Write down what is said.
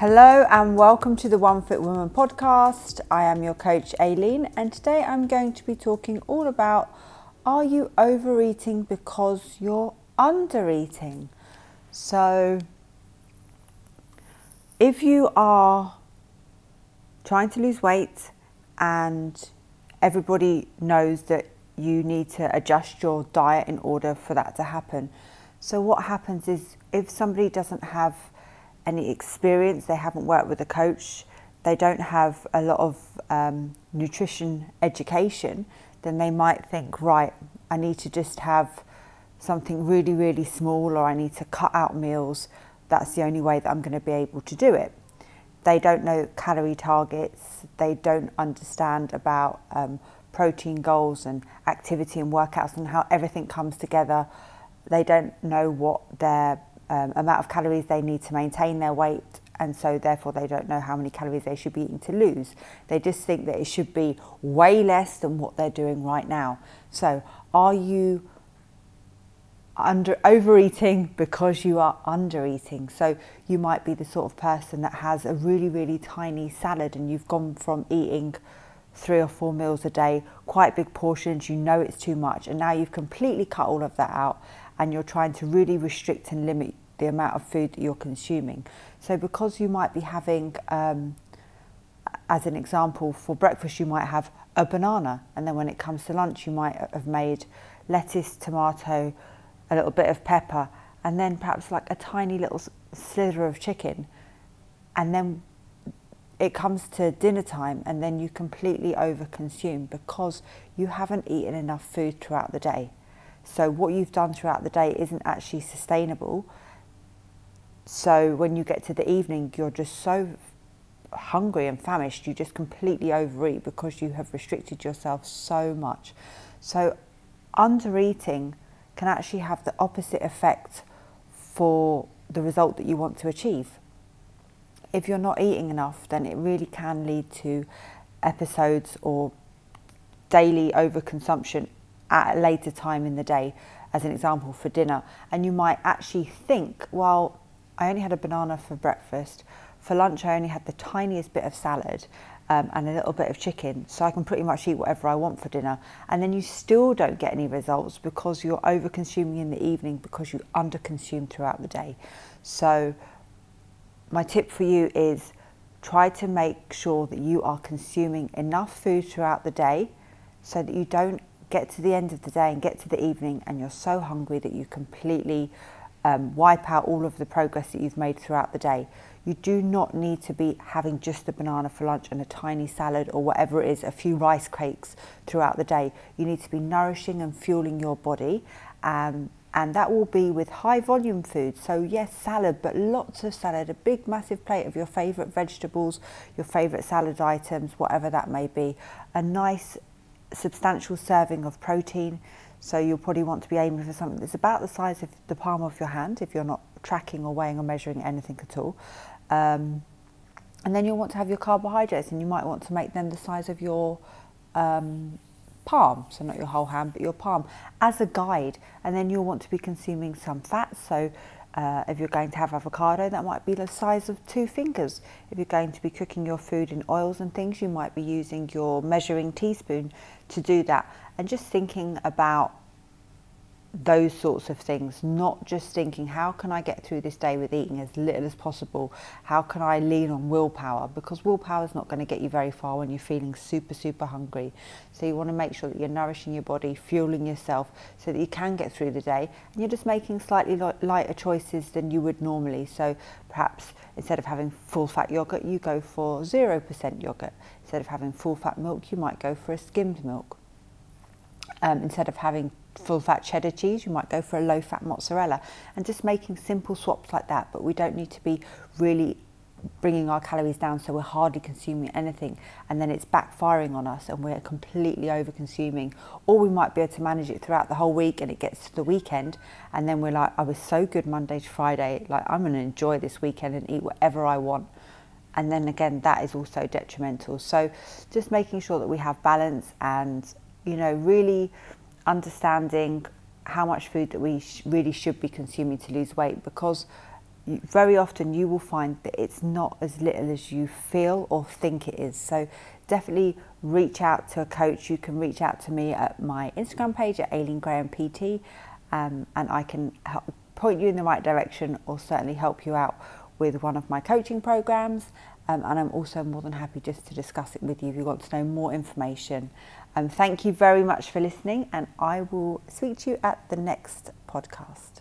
Hello and welcome to the One Fit Woman podcast. I am your coach Aileen, and today I'm going to be talking all about are you overeating because you're undereating? So, if you are trying to lose weight and everybody knows that you need to adjust your diet in order for that to happen. So, what happens is if somebody doesn't have any experience, they haven't worked with a coach, they don't have a lot of um, nutrition education, then they might think, right, I need to just have something really, really small, or I need to cut out meals. That's the only way that I'm going to be able to do it. They don't know calorie targets, they don't understand about um, protein goals and activity and workouts and how everything comes together. They don't know what their um, amount of calories they need to maintain their weight, and so therefore they don't know how many calories they should be eating to lose. They just think that it should be way less than what they're doing right now. So, are you under overeating because you are undereating? So, you might be the sort of person that has a really, really tiny salad, and you've gone from eating three or four meals a day, quite big portions, you know it's too much, and now you've completely cut all of that out and you're trying to really restrict and limit the amount of food that you're consuming. So, because you might be having, um, as an example, for breakfast, you might have a banana, and then when it comes to lunch, you might have made lettuce, tomato, a little bit of pepper, and then perhaps like a tiny little slither of chicken, and then it comes to dinner time, and then you completely overconsume because you haven't eaten enough food throughout the day. So, what you've done throughout the day isn't actually sustainable. So, when you get to the evening, you're just so hungry and famished, you just completely overeat because you have restricted yourself so much. So, undereating can actually have the opposite effect for the result that you want to achieve. If you're not eating enough, then it really can lead to episodes or daily overconsumption at a later time in the day, as an example for dinner. And you might actually think, well, I only had a banana for breakfast. For lunch, I only had the tiniest bit of salad um, and a little bit of chicken, so I can pretty much eat whatever I want for dinner. And then you still don't get any results because you're over consuming in the evening because you under consume throughout the day. So, my tip for you is try to make sure that you are consuming enough food throughout the day so that you don't get to the end of the day and get to the evening and you're so hungry that you completely um, wipe out all of the progress that you've made throughout the day. You do not need to be having just a banana for lunch and a tiny salad or whatever it is, a few rice cakes throughout the day. You need to be nourishing and fueling your body. Um, and that will be with high volume food. So, yes, salad, but lots of salad, a big, massive plate of your favourite vegetables, your favourite salad items, whatever that may be. A nice substantial serving of protein. So you'll probably want to be aiming for something that's about the size of the palm of your hand if you're not tracking or weighing or measuring anything at all. Um, and then you'll want to have your carbohydrates and you might want to make them the size of your um, palm, so not your whole hand, but your palm, as a guide. And then you'll want to be consuming some fats. So uh, if you're going to have avocado, that might be the size of two fingers. If you're going to be cooking your food in oils and things, you might be using your measuring teaspoon to do that. And just thinking about those sorts of things, not just thinking, how can I get through this day with eating as little as possible? How can I lean on willpower? Because willpower is not going to get you very far when you're feeling super, super hungry. So you want to make sure that you're nourishing your body, fueling yourself so that you can get through the day. And you're just making slightly lighter choices than you would normally. So perhaps instead of having full fat yogurt, you go for 0% yogurt. Instead of having full fat milk, you might go for a skimmed milk. Um, instead of having full fat cheddar cheese, you might go for a low fat mozzarella, and just making simple swaps like that. But we don't need to be really bringing our calories down so we're hardly consuming anything and then it's backfiring on us and we're completely over consuming or we might be able to manage it throughout the whole week and it gets to the weekend and then we're like I was so good Monday to Friday like I'm going to enjoy this weekend and eat whatever I want. And then again that is also detrimental. So just making sure that we have balance and you know really understanding how much food that we sh- really should be consuming to lose weight because very often you will find that it's not as little as you feel or think it is. So definitely reach out to a coach. You can reach out to me at my Instagram page at Aileen Graham PT, um, and I can help point you in the right direction or certainly help you out with one of my coaching programs. Um, and I'm also more than happy just to discuss it with you if you want to know more information. Um, thank you very much for listening, and I will speak to you at the next podcast.